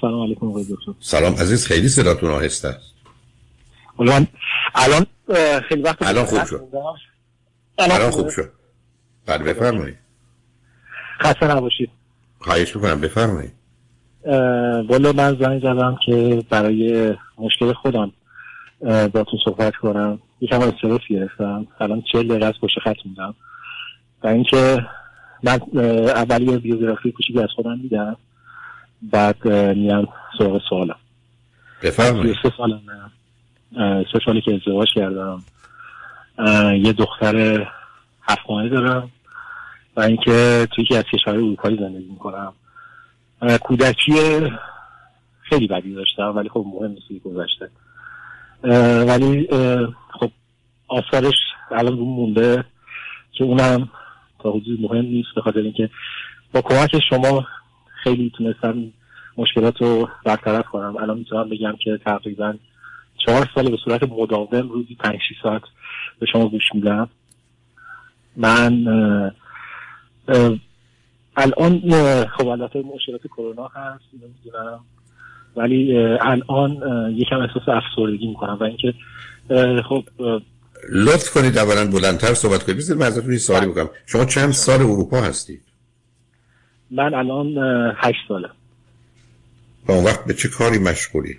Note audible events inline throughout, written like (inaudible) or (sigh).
سلام علیکم آقای دکتر. سلام عزیز خیلی صداتون آهسته است. الان الان خیلی وقت الان خوب شد. الان خوب شد. بعد بفرمایید. خسته نباشید. خواهش می‌کنم بفرمایید. والا من زنگ زدم که برای مشکل خودم با تو صحبت کنم. یکم استرس گرفتم. الان چه دقیقه از پشت خط موندم. و اینکه من اولی بیوگرافی کوچیکی از خودم میدم. بعد میرم سراغ سوالم. بفرمایید. سه سالم سه سالی که ازدواج کردم. یه دختر هفت ماهه دارم و اینکه توی که از کشور اروپایی زندگی می‌کنم. کودکی خیلی بدی داشتم ولی خب مهم نیست گذشته. ولی خب آثارش الان رو مونده که اونم تا حدود مهم نیست به خاطر اینکه با کمک شما خیلی تونستم مشکلات رو برطرف کنم. الان می‌تونم بگم که تقریبا چهار سال به صورت مداوم روزی پنج ساعت به شما گوش میدم. من الان خب البته مشکلات کرونا هست نمی‌دونم. ولی الان یکم احساس افسردگی می‌کنم و اینکه خب لطف کنید اولا بلندتر صحبت کنید. بذارید من ازتون یه سوالی بکنم. شما چند سال اروپا هستید؟ من الان هشت ساله. و اون وقت به چه کاری مشغولید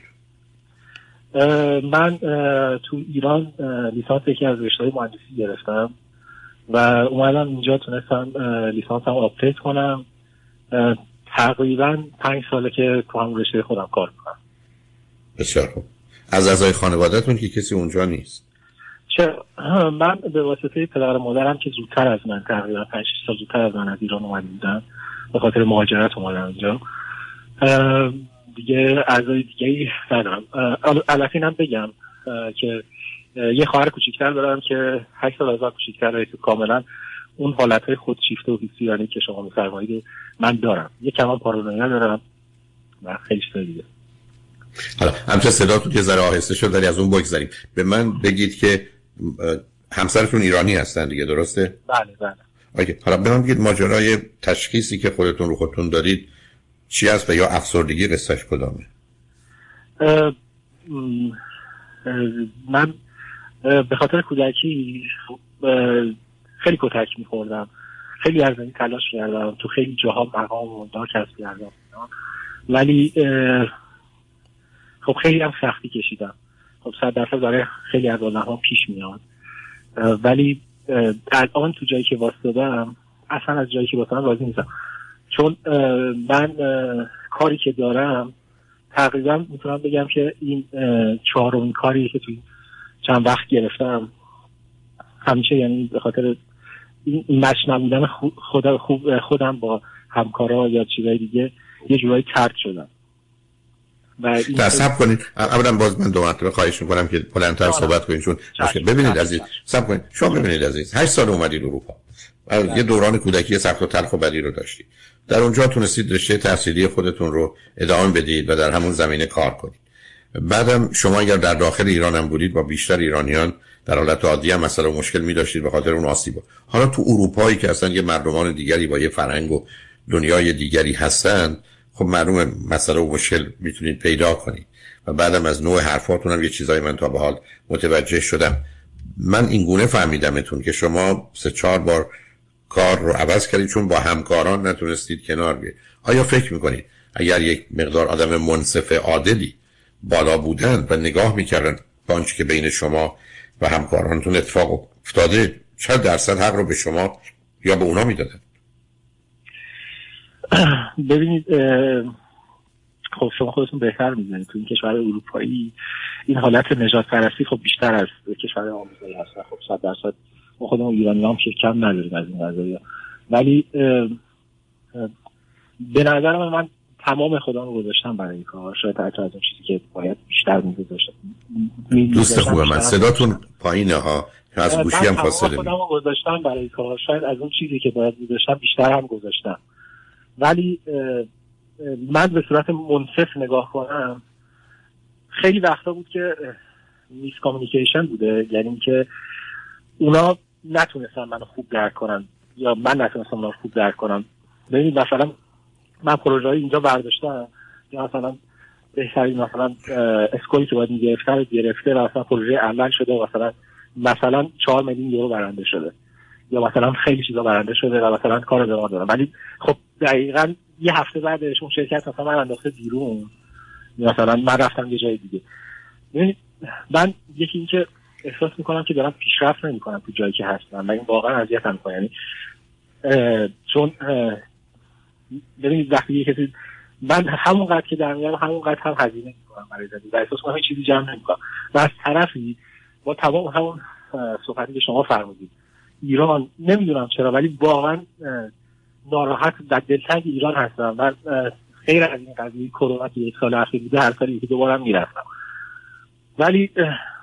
من تو ایران لیسانس یکی از رشته مهندسی گرفتم و اومدم اینجا تونستم لیسانس هم update کنم. تقریبا پنج ساله که تو هم رشته خودم کار می‌کنم. بسیار خوب. از اعضای خانوادهتون که کسی اونجا نیست؟ چه؟ من به واسطه پدر مادرم که زودتر از من تقریبا 5 سال زودتر از من از ایران اومده بودن به خاطر مهاجرت اومدم اینجا دیگه اعضای دیگه ندارم. البته اینم بگم که یه خواهر کوچیکتر دارم که 8 سال از من کوچیکتره که کاملا اون حالت های خودشیفته و یعنی که شما میفرمایید من دارم. یه کمان پارانویا دارم و خیلی چیز دیگه. حالا همچه صداتون که ذره آهسته شد ولی از اون بگذاریم به من بگید که همسرتون ایرانی هستن دیگه درسته؟ بله بله. اوکی. حالا به من بگید ماجرای تشخیصی که خودتون رو خودتون دارید چی هست و یا افسردگی قصهش کدامه؟ من به خاطر کودکی خیلی کتک میخوردم. خیلی از این تلاش کردم. تو خیلی جاها مقام دار کسب کردم. ولی خب خیلی هم سختی کشیدم. خب صد درصد برای خیلی از آدم ها پیش میاد. ولی الان تو جایی که واسدادم اصلا از جایی که واسدادم راضی نیستم. چون من کاری که دارم تقریبا می‌تونم بگم که این چهارمین کاری که توی چند وقت گرفتم. همیشه یعنی به خاطر این مش نبودن خود خودم با همکارا یا چیزای دیگه یه جورایی ترد شدم. سب کنید. اولا باز من دو مرتبه خواهش می‌کنم که بلندتر صحبت کنید چون ببینید عزیز سب کنید. شما ببینید عزیز هشت سال اومدید اروپا. یه دوران کودکی سخت و تلخ و بدی رو داشتید در اونجا تونستید رشته تحصیلی خودتون رو ادامه بدید و در همون زمینه کار کنید. بعدم شما اگر در داخل ایران هم بودید با بیشتر ایرانیان در حالت عادی هم مثلا مشکل می داشتید به خاطر اون آسیب. حالا تو اروپایی که اصلا یه مردمان دیگری با یه فرهنگ و دنیای دیگری هستند خب معلومه مسئله و مشکل می‌تونید پیدا کنید. و بعدم از نوع حرفاتون هم یه چیزایی من تا به حال متوجه شدم. من این گونه فهمیدمتون که شما سه چهار بار کار رو عوض کردید چون با همکاران نتونستید کنار بیاید. آیا فکر می‌کنید اگر یک مقدار آدم منصف عادلی بالا بودن و نگاه می‌کردن آنچه که بین شما و همکارانتون اتفاق افتاده چند درصد حق رو به شما یا به اونا می‌دادن؟ (clears throat) ببینید خب شما خودتون بهتر می‌دونید تو این کشور اروپایی این حالت نجات پرستی خب بیشتر از کشور آمریکایی هست. خب صد درصد ما خودمون ایرانی هم کم نداریم از این قضایی ولی به نظر من تمام خودم رو گذاشتم برای این کار. شاید حتی از اون چیزی که باید بیشتر میگذاشتم. دوست خوبه من صداتون پایینه ها. از گوشی هم فاصله خودم رو گذاشتم برای کار. شاید از اون چیزی که باید میذاشتم بیشتر هم گذاشتم. ولی من به صورت منصف نگاه کنم خیلی وقتا بود که میس کامیکیشن بوده. یعنی که اونا نتونستن منو خوب درک کنن یا من نتونستم منو خوب درک کنم. ببینید مثلا من پروژه اینجا برداشتم یا مثلا بهترین مثلا اسکولی که باید می‌گرفته رو گرفته و مثلا پروژه عمل شده و مثلا مثلا چهار میلیون یورو برنده شده. یا مثلا خیلی چیزا برنده شده و مثلا کار ما دارم ولی خب دقیقا یه هفته بعدش اون شرکت مثلا من انداخته بیرون. مثلا من رفتم یه جای دیگه. من یکی اینکه احساس می‌کنم که دارم پیشرفت نمی‌کنم تو جایی که هستم. و این واقعا اذیتم می‌کنه یعنی چون ببینید وقتی یه کسی من همون قدر که در میارم همون قدر هم هزینه می‌کنم برای زندگی. و احساس کنم چیزی جمع نمی‌کنم. و از طرفی با تمام همون صحبتی که شما فرمودید ایران نمی‌دونم چرا ولی واقعا ناراحت در دلتنگ ایران هستم من خیر از این قضیه کرونا که یک سال اخیر بوده هر سالی دوباره می‌رفتم. ولی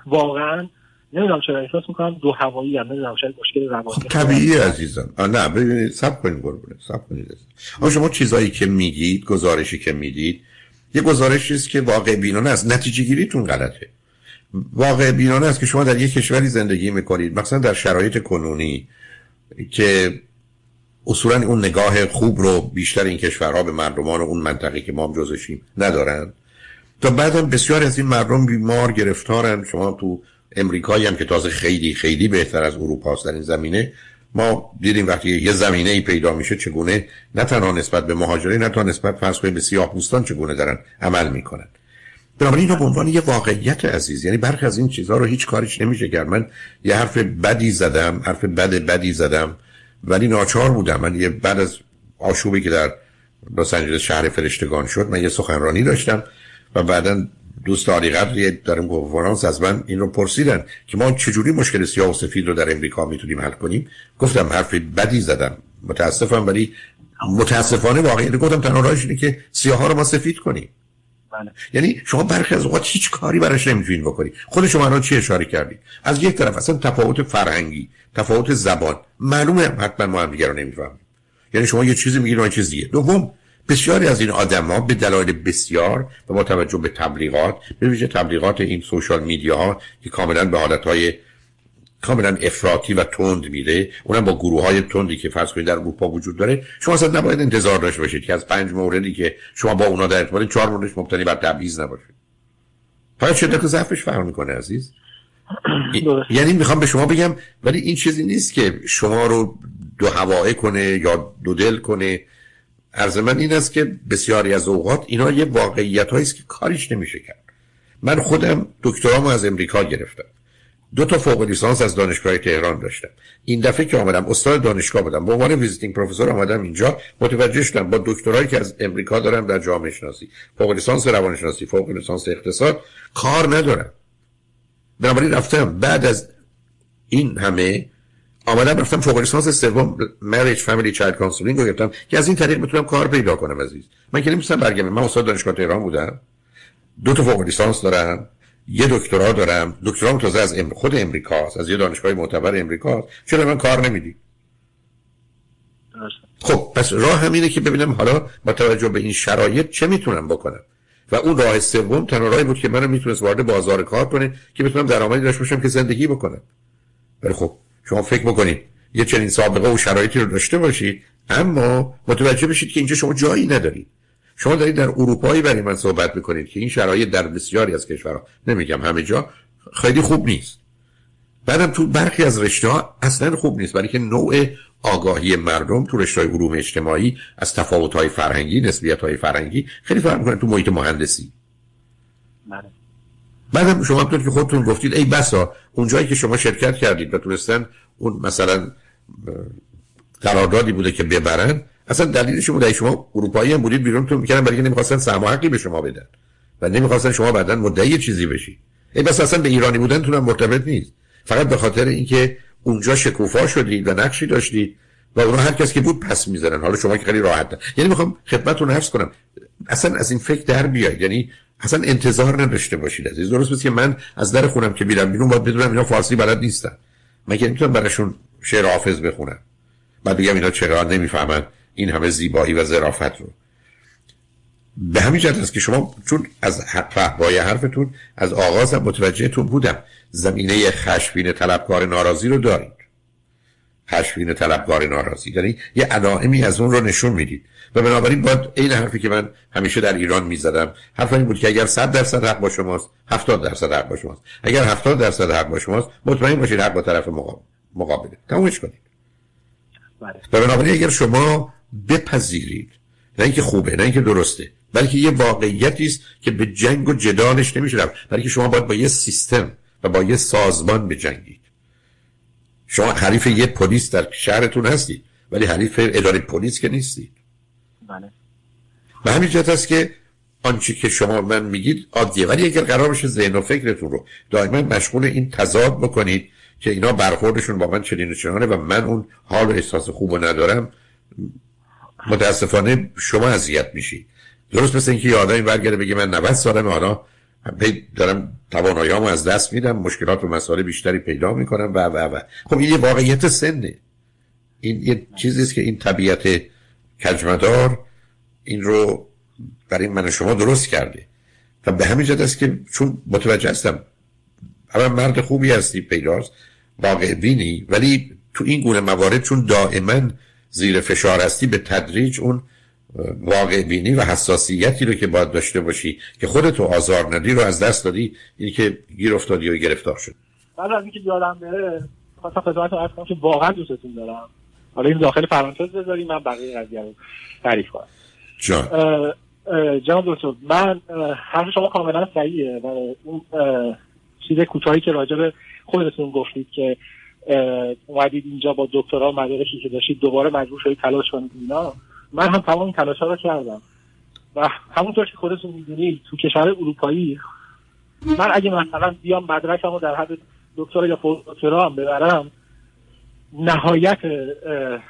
واقعا نمی‌دونم چرا احساس می‌کنم دو هوایی هم نمی‌دونم شاید مشکل روانی خب طبیعی عزیزم. نه ببینید سب کنید قربونه سب کنید اما شما چیزایی که میگید گزارشی که می‌دید یه گزارشی است که واقع بینانه است. نتیجه گیریتون غلطه. واقع بینانه است که شما در یک کشوری زندگی می‌کنید مثلا در شرایط کنونی که اصولا اون نگاه خوب رو بیشتر این کشورها به مردمان و اون منطقه که ما هم جزشیم ندارن. تا بعدم بسیار از این مردم بیمار گرفتارن. شما تو امریکایی هم که تازه خیلی خیلی بهتر از اروپا در این زمینه ما دیدیم وقتی یه زمینه ای پیدا میشه چگونه نه تنها نسبت به مهاجری نه تنها نسبت فرض به سیاه پوستان چگونه دارن عمل می‌کنن. بنابراین اینو به عنوان یه واقعیت عزیز یعنی برخی از این چیزها رو هیچ کاریش نمیشه کرد. من یه حرف بدی زدم حرف بد بدی زدم ولی ناچار بودم. من یه بعد از آشوبی که در لس آنجلس شهر فرشتگان شد من یه سخنرانی داشتم و بعدا دوست عالی قدری در کنفرانس از من این رو پرسیدن که ما چجوری مشکل سیاه و سفید رو در امریکا می‌تونیم حل کنیم. گفتم حرف بدی زدم. متاسفم ولی متاسفانه واقعی گفتم تنها راهش اینه که سیاه ها رو ما سفید کنیم. بله. یعنی شما برخی از اوقات هیچ کاری براش نمی‌تونید بکنید. خود شما الان چی اشاره کردید؟ از یک طرف اصلا تفاوت فرهنگی تفاوت زبان. معلومه حتما ما هم دیگه رو یعنی شما یه چیزی میگید و چیز دیگه دوم بسیاری از این ها به دلایل بسیار و با توجه به تبلیغات به ویژه تبلیغات این سوشال میدیا ها که کاملا به حالت های کاملا افراطی و تند میره اونم با گروه های تندی که فرض کنید در اروپا وجود داره. شما اصلا نباید انتظار داشته باشید که از پنج موردی که شما با اونا در ارتباط چهار موردش مبتنی بر تبعیض نباشید فقط شدت ضعفش فرق می‌کنه عزیز. (clears throat) یعنی می‌خوام به شما بگم ولی این چیزی نیست که شما رو دو هواه کنه یا دو دل کنه. عرض من این است که بسیاری از اوقات اینا یه واقعیت است که کاریش نمیشه کرد. من خودم دکترامو از امریکا گرفتم. دو تا فوق لیسانس از دانشگاه تهران داشتم. این دفعه که آمدم استاد دانشگاه بودم. به عنوان visiting professor آمدم اینجا. متوجه شدم با دکترایی که از امریکا دارم در جامعه شناسی. فوق لیسانس روانشناسی فوق لیسانس اقتصاد کار ندارم. بنابراین رفتم. بعد از این همه آمدم رفتم فوق لیسانس سوم marriage family child counseling رو گرفتم که از این طریق بتونم کار پیدا کنم عزیز. من که نمیستم برگردم. من استاد دانشگاه تهران بودم. دو تا فوق لیسانس دارم. یه دکترا دارم. دکترام تازه از خود امریکاست از یه دانشگاه معتبر امریکا چرا من کار نمیدی؟ خب پس راه همینه که ببینم حالا با توجه به این شرایط چه می‌تونم بکنم. و اون راه سوم تنها راهی بود که منو می‌تونست وارد بازار کار کنه که بتونم درآمدی داشته باشم که زندگی بکنم. ولی خب شما فکر بکنید یه چنین سابقه و شرایطی رو داشته باشید اما متوجه بشید که اینجا شما جایی ندارید. شما دارید در اروپایی برای من صحبت می‌کنید که این شرایط در بسیاری از کشورها نمیگم همه جا خیلی خوب نیست. بعدم تو برخی از رشته ها اصلا خوب نیست. برای که نوع آگاهی مردم تو رشته های علوم اجتماعی از تفاوت های فرهنگی نسبیت های فرهنگی خیلی فرق می‌کنه تو محیط مهندسی. بله. بعدم شما تو که خودتون گفتید ای بسا اونجایی که شما شرکت کردید و تونستن اون مثلا قراردادی بوده که ببرن اصلا دلیلش بوده شما اروپایی هم بودید بیرون تو می‌کردن برای نمی‌خواستن سرمایه‌ای به شما بدن و نمی‌خواستن شما بعدا مدعی چیزی بشی. ای بس اصلا به ایرانی بودن تونم مرتبط نیست. فقط به خاطر اینکه اونجا شکوفا شدید و نقشی داشتید و اونا هر کس که بود پس می‌زنن حالا شما که خیلی راحت یعنی می‌خوام خدمتتون عرض کنم اصلا از این فکر در بیاید. یعنی اصلا انتظار نداشته باشید عزیز. درست که من از در خونم که میرم بیرون باید بدونم اینا فارسی بلد نیستن. من که نمی‌تونم براشون شعر حافظ بخونم. بعد بگم اینا چرا نمی‌فهمن. این همه زیبایی و ظرافت رو. به همین جهت است که شما چون از فهوای حرفتون از آغاز متوجهتون بودم زمینه خشبین طلبکار ناراضی رو دارید. خشمگین طلبکار ناراضی. یعنی یه علائمی از اون رو نشون می‌دید. و بنابراین باید این حرفی که من همیشه در ایران می‌زدم حرف این بود که اگر 100 درصد حق با شماست 70 درصد حق با شماست. اگر 70 درصد حق با شماست مطمئن باشید حق با طرف مقابله. تمومش کنید. بله. و بنابراین اگر شما بپذیرید. نه اینکه خوبه نه اینکه درسته بلکه یه واقعیتی است که به جنگ و جدالش نمیشه رفت. بلکه شما باید با یه سیستم و با یه سازمان بجنگید. شما حریف یه پلیس در شهرتون هستید ولی حریف اداره پلیس که نیستید. بله. به همین جهت است که آنچه که شما من میگید عادیه. ولی اگر قرار بشه ذهن و فکرتون رو دائما مشغول این تضاد بکنید که اینا برخوردشون با من چنین و چنانه و من اون حال و احساس خوب ندارم متاسفانه شما اذیت میشید درست مثل اینکه یه آدمی برگرده بگه من 90 سالم حالا دارم تواناییامو از دست میدم مشکلات و مسائل بیشتری پیدا می‌کنم و و و. خب این یه واقعیت سنه. این یه چیزی است که این طبیعت کجمدار این رو برای من شما درست کرده. و به همین جد است که چون متوجه هستم اما مرد خوبی هستی پیداست واقع بینی ولی تو این گونه موارد چون دائما زیر فشار هستی به تدریج اون واقع بینی و حساسیتی رو که باید داشته باشی که خودتو آزار ندی رو از دست دادی اینی که گیر افتادی و گرفتار شد. بعد از اینکه یادم بره خواستم خدمت عرض کنم که واقعا دوستتون دارم. حالا این داخل پرانتز بذاری من بقیه قضیه رو تعریف کنم. جان. جناب دکتر من حرف شما کاملا صحیحه. و اون چیز کوتاهی که راجع به خودتون گفتید که اومدید اینجا با دکترا مدارکی که داشتید دوباره مجبور شدید تلاش کنید اینا. من هم تمام تلاش ها رو کردم. و همونطور که خودتون می‌دونید تو کشور اروپایی من اگه مثلا بیام مدرکم رو در حد دکتر یا دکترا هم ببرم نهایت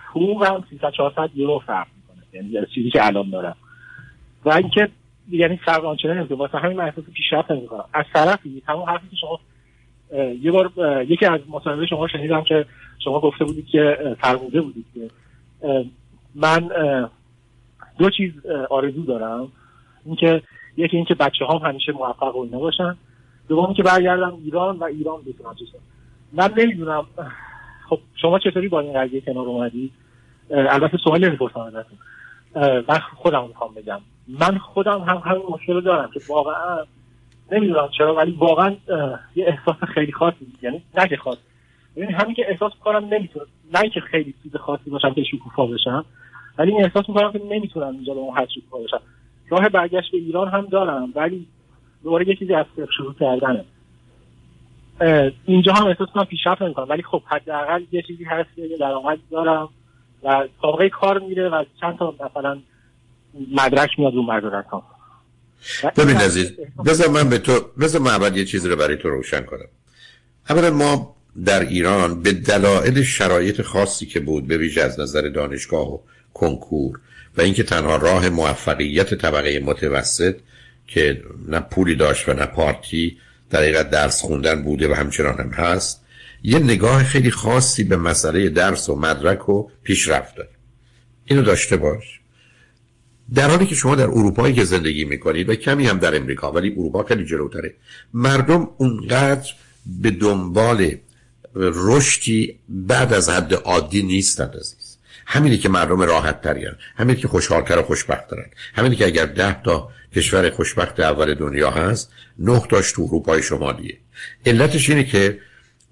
حقوقم 300 400 یورو فرق می‌کنه. یعنی چیزی که الان دارم. و اینکه یعنی فرق نمی‌کنه واسه همین من احساس پیشرفت نمی‌کنم. از طرفی همون حرفی که شما یه بار یکی از مصاحبه شما شنیدم که شما گفته بودید که فرموده بودید که من دو چیز آرزو دارم. اینکه یکی اینکه بچه هم همیشه موفق و اینا باشن. دوم که برگردم ایران و ایران بتونم چیز من نمی‌دونم. خب شما چطوری با این قضیه کنار اومدید؟ البته سوال نمی‌پرسم ازتون. من خودم می‌خوام بگم. من خودم هم همین مشکل دارم که واقعا نمی‌دونم چرا ولی واقعا یه احساس خیلی خاصی یعنی نه که خاص. یعنی همین که احساس کنم نمی‌تونم نه که خیلی چیز خاصی باشم که شکوفا بشم ولی این احساس می‌کنم که نمی‌تونم اینجا به اون حد شکوفا بشم راه برگشت به ایران هم دارم ولی دوباره یه چیزی از شروع کردنه. اینجا هم احساس کنم پیشرفت نمی‌کنم ولی خب حداقل یه چیزی هست که درآمد دارم و سابقه کار میره و چند تا مثلا مدرک میاد رو مدرک ها ببین عزیز بذار من به تو بذار من اول یه چیزی رو برای تو روشن کنم. اولا ما در ایران به دلایل شرایط خاصی که بود به ویژه از نظر دانشگاه و کنکور و اینکه تنها راه موفقیت طبقه متوسط که نه پولی داشت و نه پارتی در حقیقت درس خوندن بوده و همچنان هم هست یه نگاه خیلی خاصی به مسئله درس و مدرک و پیشرفت داره. اینو داشته باش. در حالی که شما در اروپایی که زندگی می‌کنید و کمی هم در امریکا ولی اروپا خیلی جلوتره مردم اونقدر به دنبال رشدی بعد از حد عادی نیستند عزیز. همینی که مردم راحت ترین همینی که خوشحالتر و خوشبخت دارن همینی که اگر ده تا کشور خوشبخت اول دنیا هست نه تاش تو اروپای شمالیه. علتش اینه که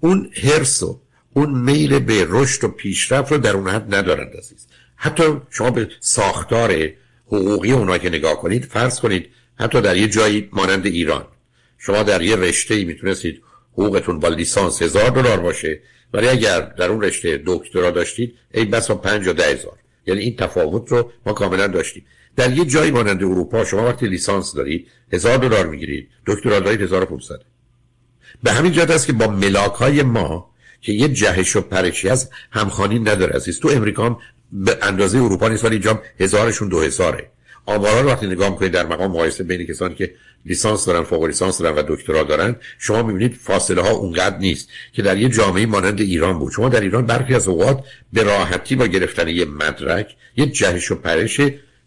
اون حرس و اون میل به رشد و پیشرفت رو در اون حد ندارند عزیز. حتی شما به ساختار حقوقی اونا که نگاه کنید فرض کنید حتی در یه جایی مانند ایران شما در یه رشته ای می‌تونستید حقوقتون با لیسانس هزار دلار باشه ولی اگر در اون رشته دکترا داشتید ای بسا پنج یا ده هزار. یعنی این تفاوت رو ما کاملا داشتیم. در یه جایی مانند اروپا شما وقتی لیسانس دارید هزار دلار می‌گیرید دکترا دارید 1500 به همین جهت است که با ملاک های ما که یه جهش و پرشی از همخانی نداره عزیز. تو امریکا هم به اندازه اروپا نیست ولی اینجا هزارشون دو هزاره. آمارا رو وقتی نگاه می‌کنید در مقام مقایسه بین کسانی که لیسانس دارن فوق لیسانس دارن و دکترا دارن شما می‌بینید فاصله ها اونقدر نیست که در یه جامعه مانند ایران بود. شما در ایران برخی از اوقات به راحتی با گرفتن یه مدرک یه جهش و پرش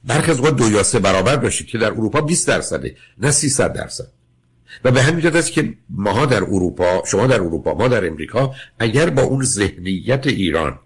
برخی از اوقات دو یا سه برابر داشتید که در اروپا 20 درصده نه 300 درصد. و به همین جهت است که ماها در اروپا شما در اروپا ما در امریکا اگر با اون ذهنیت ایران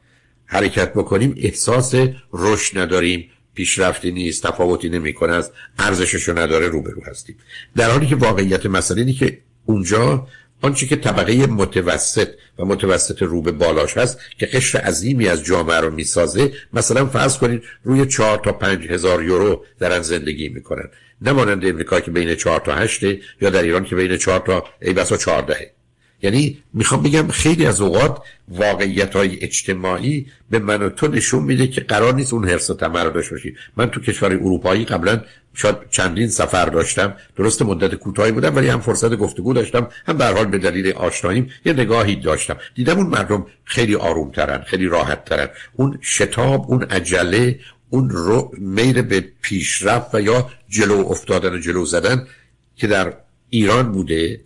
حرکت بکنیم احساس رشد نداریم پیشرفتی نیست تفاوتی نمی‌کنه از ارزششو نداره روبرو هستیم. در حالی که واقعیت مسئله اینه که اونجا آنچه که طبقه متوسط و متوسط رو به بالاش هست که قشر عظیمی از جامعه رو می‌سازه مثلا فرض کنید روی چهار تا پنج هزار یورو دارن زندگی می‌کنن. نه مانند امریکا که بین چهار تا هشته یا در ایران که بین چهار تا ای بسا چهاردهه یعنی می‌خوام بگم خیلی از اوقات واقعیت های اجتماعی به من و تو نشون میده که قرار نیست اون حرس و تمر رو داشته باشی. من تو کشور اروپایی قبلا شاید چندین سفر داشتم. درست مدت کوتاهی بودم ولی هم فرصت گفتگو داشتم هم به حال به دلیل آشناییم یه نگاهی داشتم. دیدم اون مردم خیلی آروم ترن خیلی راحت ترن اون شتاب اون عجله اون رو میل به پیشرفت و یا جلو افتادن و جلو زدن که در ایران بوده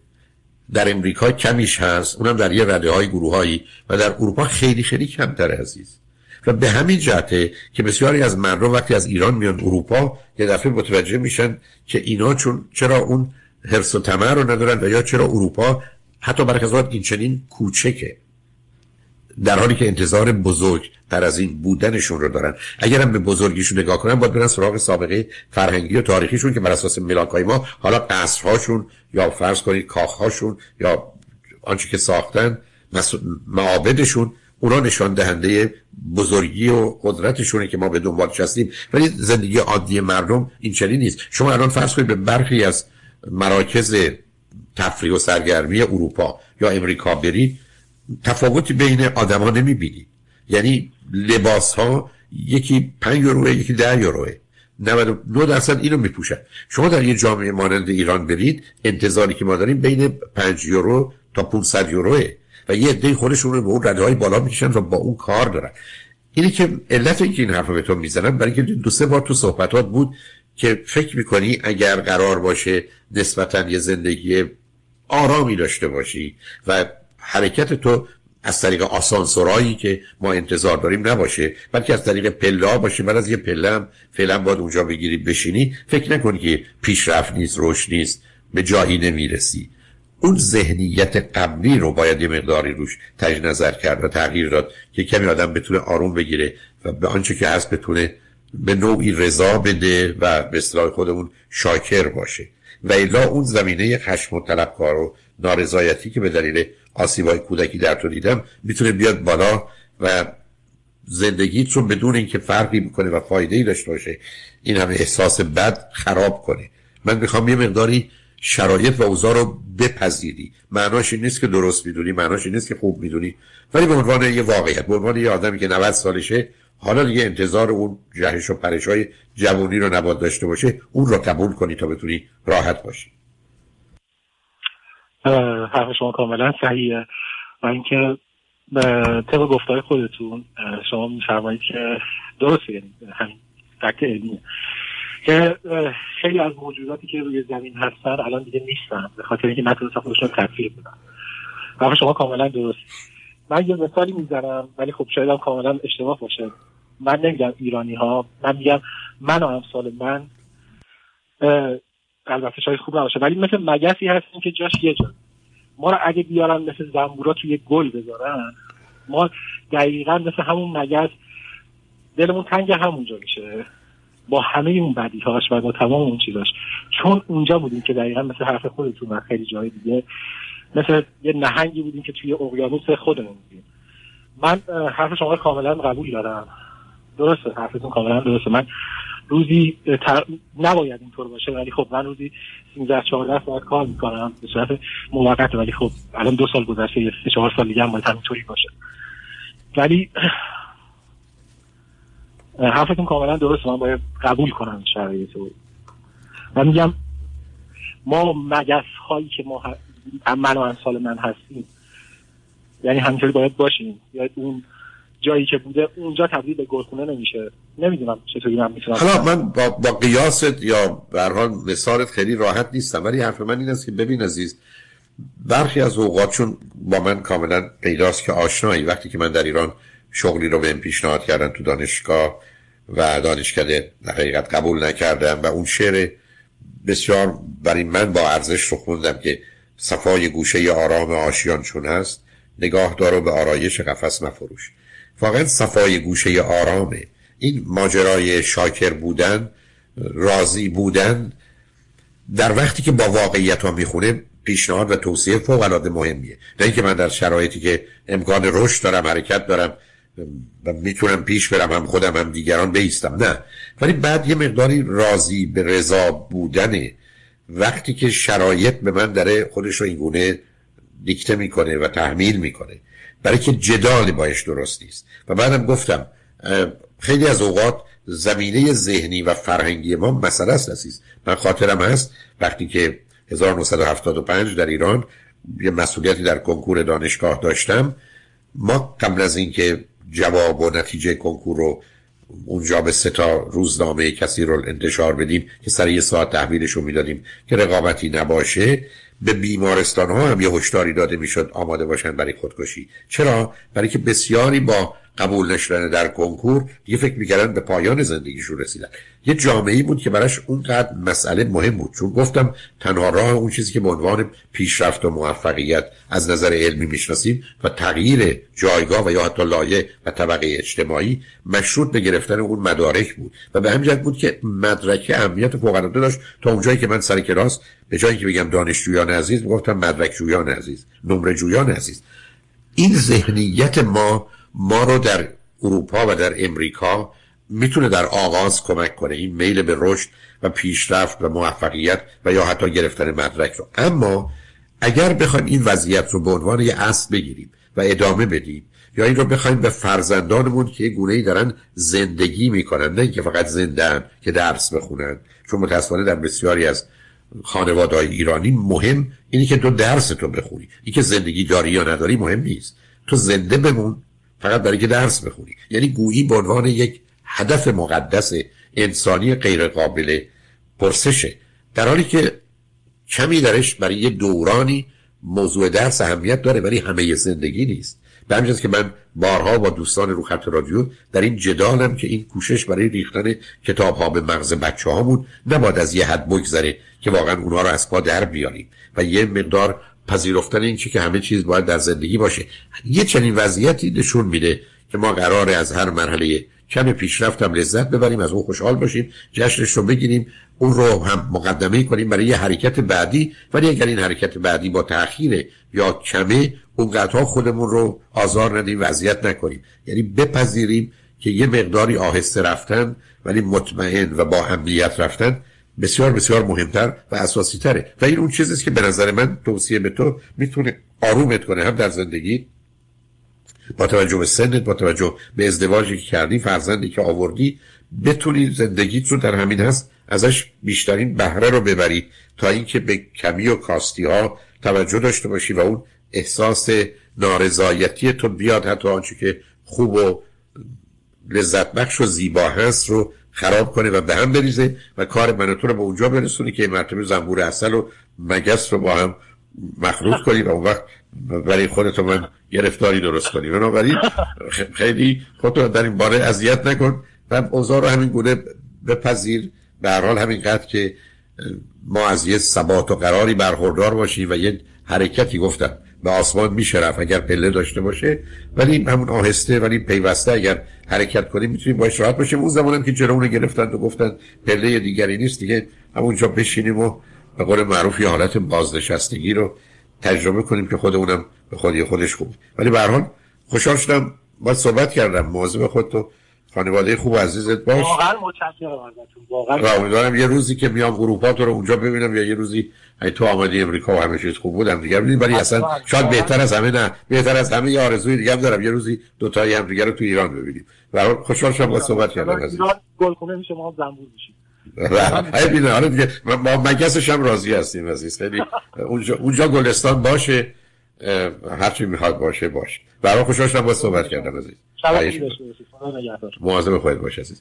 در امریکا کمیش هست اونم در یه رده های گروه هایی و در اروپا خیلی خیلی کمتر عزیز. و به همین جهته که بسیاری از مردم وقتی از ایران میان اروپا یه دفعه متوجه میشن که اینا چون چرا اون حرس و تمر رو ندارن و یا چرا اروپا حتی برای این چنین کوچکه. در حالی که انتظار بزرگ در از این بودنشون رو دارن. اگرم به بزرگیشون نگاه کنن باید برن سراغ سابقه فرهنگی و تاریخیشون که بر اساس ملاکای ما حالا قصرهاشون یا فرض کنید کاخهاشون یا آنچه که ساختن معابدشون اونا نشان دهنده بزرگی و قدرتشونه که ما به دنبالش هستیم. ولی زندگی عادی مردم این چنین نیست. شما الان فرض کنید به برخی از مراکز تفریح و سرگرمی اروپا یا امریکا برید تفاوتی بین آدما نمی‌بینید یعنی لباس ها یکی 5 یوروه یکی 10 یوروه. 99 درصد اینو میپوشن. شما در یه جامعه مانند ایران برید انتظاری که ما داریم بین 5 یورو تا 500 یوروه. و یه عده خودشون رو به اون رده بالا می‌کشن و با اون کار دارن. اینی که علت اینکه این حرف رو به تو می‌زنم برای اینکه دو سه بار تو صحبتات بود که فکر می‌کنی اگر قرار باشه نسبتا یه زندگی آرامی داشته باشی و حرکت تو از طریق آسانسورایی که ما انتظار داریم نباشه بلکه از طریق پله باشه. بعد از یه پله هم فعلا باید اونجا بگیری بشینی. فکر نکنی که پیشرفت نیست روش نیست به جایی نمی‌رسی. اون ذهنیت قبلی رو باید یه مقداری روش تجدید نظر کرد و تغییر داد که کمی آدم بتونه آروم بگیره و به آنچه که هست بتونه به نوعی رضا بده و به اصطلاح خودمون شاکر باشه. و الا اون زمینه خشم و طلبکار و نارضایتی که به دلیل آسیبای کودکی در تو دیدم می‌تونه بیاد بالا و زندگیت رو بدون اینکه فرقی بکنه و فایده ای داشته باشه این همه احساس بد خراب کنه. من می‌خوام یه مقداری شرایط و اوضاع رو بپذیری. معناش این نیست که درست می‌دونی معناش این نیست که خوب می‌دونی. ولی به عنوان یه واقعیت به عنوان یه آدمی که 90 سالشه حالا دیگه انتظار اون جهش و پرش های جوانی رو نباد داشته باشه اون رو قبول کنی تا بتونی راحت باشی. حرف شما کاملا صحیحه. و اینکه طبق گفتهای خودتون شما میفرمایید که درسته یعنی همین فکت علمیه. که خیلی از موجوداتی که روی زمین هستن الان دیگه نیستن به خاطر اینکه نتونستن خودشون تطبیق بدن. حرف شما کاملا درست من یه مثالی می‌زنم ولی خب شاید هم کاملا اشتباه باشه. من نمیگم ایرانی ها من میگم من و امثال من البته شاید خوب نباشه ولی مثل مگسی هستیم که جاش یه جا. ما رو اگه بیارن مثل زنبورا توی گل بذارن ما دقیقا مثل همون مگس دلمون تنگ همونجا میشه. با همه اون بدی هاش و با تمام اون چیزاش. چون اونجا بودیم که دقیقا مثل حرف خودتون و خیلی جای دیگه مثل یه نهنگی بودیم که توی اقیانوس خودمون بودیم. من حرف شما کاملا قبول دارم. درسته حرفتون کاملا درسته. من روزی تر... نباید اینطور باشه ولی خب من روزی 13 14 ساعت کار می‌کنم به صورت موقت ولی خب الان دو سال گذشته یه سه چهار سال دیگه هم باید همینطوری باشه. ولی (clears throat) حرفتون کاملا درست من باید قبول کنم شرایط رو. من میگم ما مگس هایی که ما من و امثال من هستیم یعنی همینطوری باید باشیم. یا اون جایی که بوده اونجا تبدیل به گلخونه نمیشه. نمی‌دونم چطوری من می‌تونم حالا من با, با قیاست یا به حال مثالت خیلی راحت نیستم ولی حرف من این است که ببین عزیز برخی از اوقات چون با من کاملا پیداست که آشنایی وقتی که من در ایران شغلی رو به پیشنهاد کردن تو دانشگاه و دانشکده حقیقت قبول نکردم و اون شعر بسیار برای من با ارزش رو خوندم که صفای گوشه آرام آشیان چون هست نگاه دارو به آرایش قفس مفروش. واقعا صفای گوشه آرامه. این ماجرای شاکر بودن راضی بودن در وقتی که با واقعیت ها می‌خونه پیشنهاد و توصیه فوق العاده مهمیه. نه اینکه من در شرایطی که امکان رشد دارم حرکت دارم و می‌تونم پیش برم هم خودم هم دیگران بیستم. نه. ولی بعد یه مقداری راضی به رضا بودنه وقتی که شرایط به من داره خودش رو اینگونه دیکته می‌کنه و تحمیل می‌کنه. برای که جدال باش درست نیست. و بعدم گفتم خیلی از اوقات زمینه ذهنی و فرهنگی ما مسئله است عزیز. من خاطرم هست وقتی که 1975 در ایران یه مسئولیتی در کنکور دانشگاه داشتم ما قبل از اینکه جواب و نتیجه کنکور رو اونجا به سه تا روزنامه کسی رو انتشار بدیم که سر یه ساعت تحویلش رو می‌دادیم که رقابتی نباشه به بیمارستان ها هم یه هشداری داده می‌شد آماده باشن برای خودکشی. چرا؟ برای که بسیاری با قبول نشدن در کنکور دیگه فکر می‌کردن به پایان زندگیشون رسیدن. یه جامعه بود که براش اونقدر مسئله مهم بود. چون گفتم تنها راه اون چیزی که به عنوان پیشرفت و موفقیت از نظر علمی می‌شناسیم و تغییر جایگاه و یا حتی لایه و طبقه اجتماعی مشروط به گرفتن اون مدارک بود. و به همین بود که مدرک اهمیت فوق داشت. تا اونجایی که من سر کلاس به جایی که بگم دانشجویان عزیز گفتم مدرک جویان عزیز نمره جویان عزیز. این ذهنیت ما ما رو در اروپا و در امریکا می‌تونه در آغاز کمک کنه. این میل به رشد و پیشرفت و موفقیت و یا حتی گرفتن مدرک رو. اما اگر بخوایم این وضعیت رو به عنوان یه اصل بگیریم و ادامه بدیم یا این رو بخوایم به فرزندانمون که یه گونه ای دارن زندگی می‌کنن نه اینکه فقط زندن که درس بخونن. چون متاسفانه در بسیاری از خانواده ایرانی مهم اینی که تو درس تو بخونی. این که زندگی داری یا نداری مهم نیست. تو زنده بمون فقط برای که درس بخونی. یعنی گویی به عنوان یک هدف مقدس انسانی غیر قابل پرسشه. در حالی که کمی درش برای یه دورانی موضوع درس اهمیت داره ولی همه زندگی نیست. به همین که من بارها با دوستان رو خط رادیو در این جدالم که این کوشش برای ریختن کتاب ها به مغز بچه هامون نباید از یه حد بگذره که واقعا اونها رو از پا در بیاریم. و یه مقدار پذیرفتن این که همه چیز باید در زندگی باشه. یه چنین وضعیتی نشون میده که ما قراره از هر مرحله کم پیشرفت هم لذت ببریم از اون خوشحال باشیم جشنش رو بگیریم اون رو هم مقدمه کنیم برای یه حرکت بعدی. ولی اگر این حرکت بعدی با تأخیر یا کمه اونقدرها خودمون رو آزار ندیم وضعیت نکنیم. یعنی بپذیریم که یه مقداری آهسته رفتن ولی مطمئن و با امنیت رفتن بسیار بسیار مهمتر و اساسی تره و این اون چیزیست که به نظر من توصیه به تو می‌تونه آرومت کنه هم در زندگی. با توجه به سنت با توجه به ازدواجی که کردی فرزندی که آوردی بتونی زندگیت رو در همین هست ازش بیشترین بهره رو ببری تا اینکه به کمی و کاستی ها توجه داشته باشی و اون احساس نارضایتی تو بیاد. حتی آنچه که خوب و لذت بخش و زیبا هست رو خراب کنه و به هم بریزه و کار من تو رو به اونجا برسونی که مرتبه زنبور اصل و مگس رو با هم مخلوط کنی و اون وقت برای خودت من گرفتاری درست کنی. بنابراین خیلی خودتو در این باره اذیت نکن و اوضاع رو همین گونه بپذیر. به هر حال همینقدر که ما از یه ثبات و قراری برخوردار باشیم و یه حرکتی گفتم. به آسمان میشه رفت اگر پله داشته باشه. ولی همون آهسته ولی پیوسته اگر حرکت کنیم می‌تونیم باش راحت باشیم اون زمانم که جلوونه گرفتن و گفتن پله دیگری نیست دیگه همونجا بشینیم و به قول معروف یه حالت بازنشستگی رو تجربه کنیم که خودمونم به خودی خودش خوب. ولی به هر حال خوشحال شدم. با صحبت کردم. مواظب خودتو. خانواده خوب عزیزت باش. واقعا متشکرم ازتون واقعا. امیدوارم یه روزی که میام اروپا تو رو اونجا ببینم یا یه روزی ای تو آمدی امریکا و همه چیز خوب بودم دیگه ولی اصلا شاید بهتر از همه نه. بهتر از همه یه آرزوی دیگه هم دارم. یه روزی دو تایی هم دیگه رو تو ایران ببینیم. و خوشحال شدم با صحبت کردم از گلخونه میشه ما زنبور میشیم. ای آره دیگه ما مگسش هم راضی هستیم عزیز. خیلی اونجا اونجا گلستان باشه. هر چی می‌خواد باشه باشه برای خوشحال شدم با صحبت کردم عزیز. شب خوشی داشته مواظب خودت باش عزیز.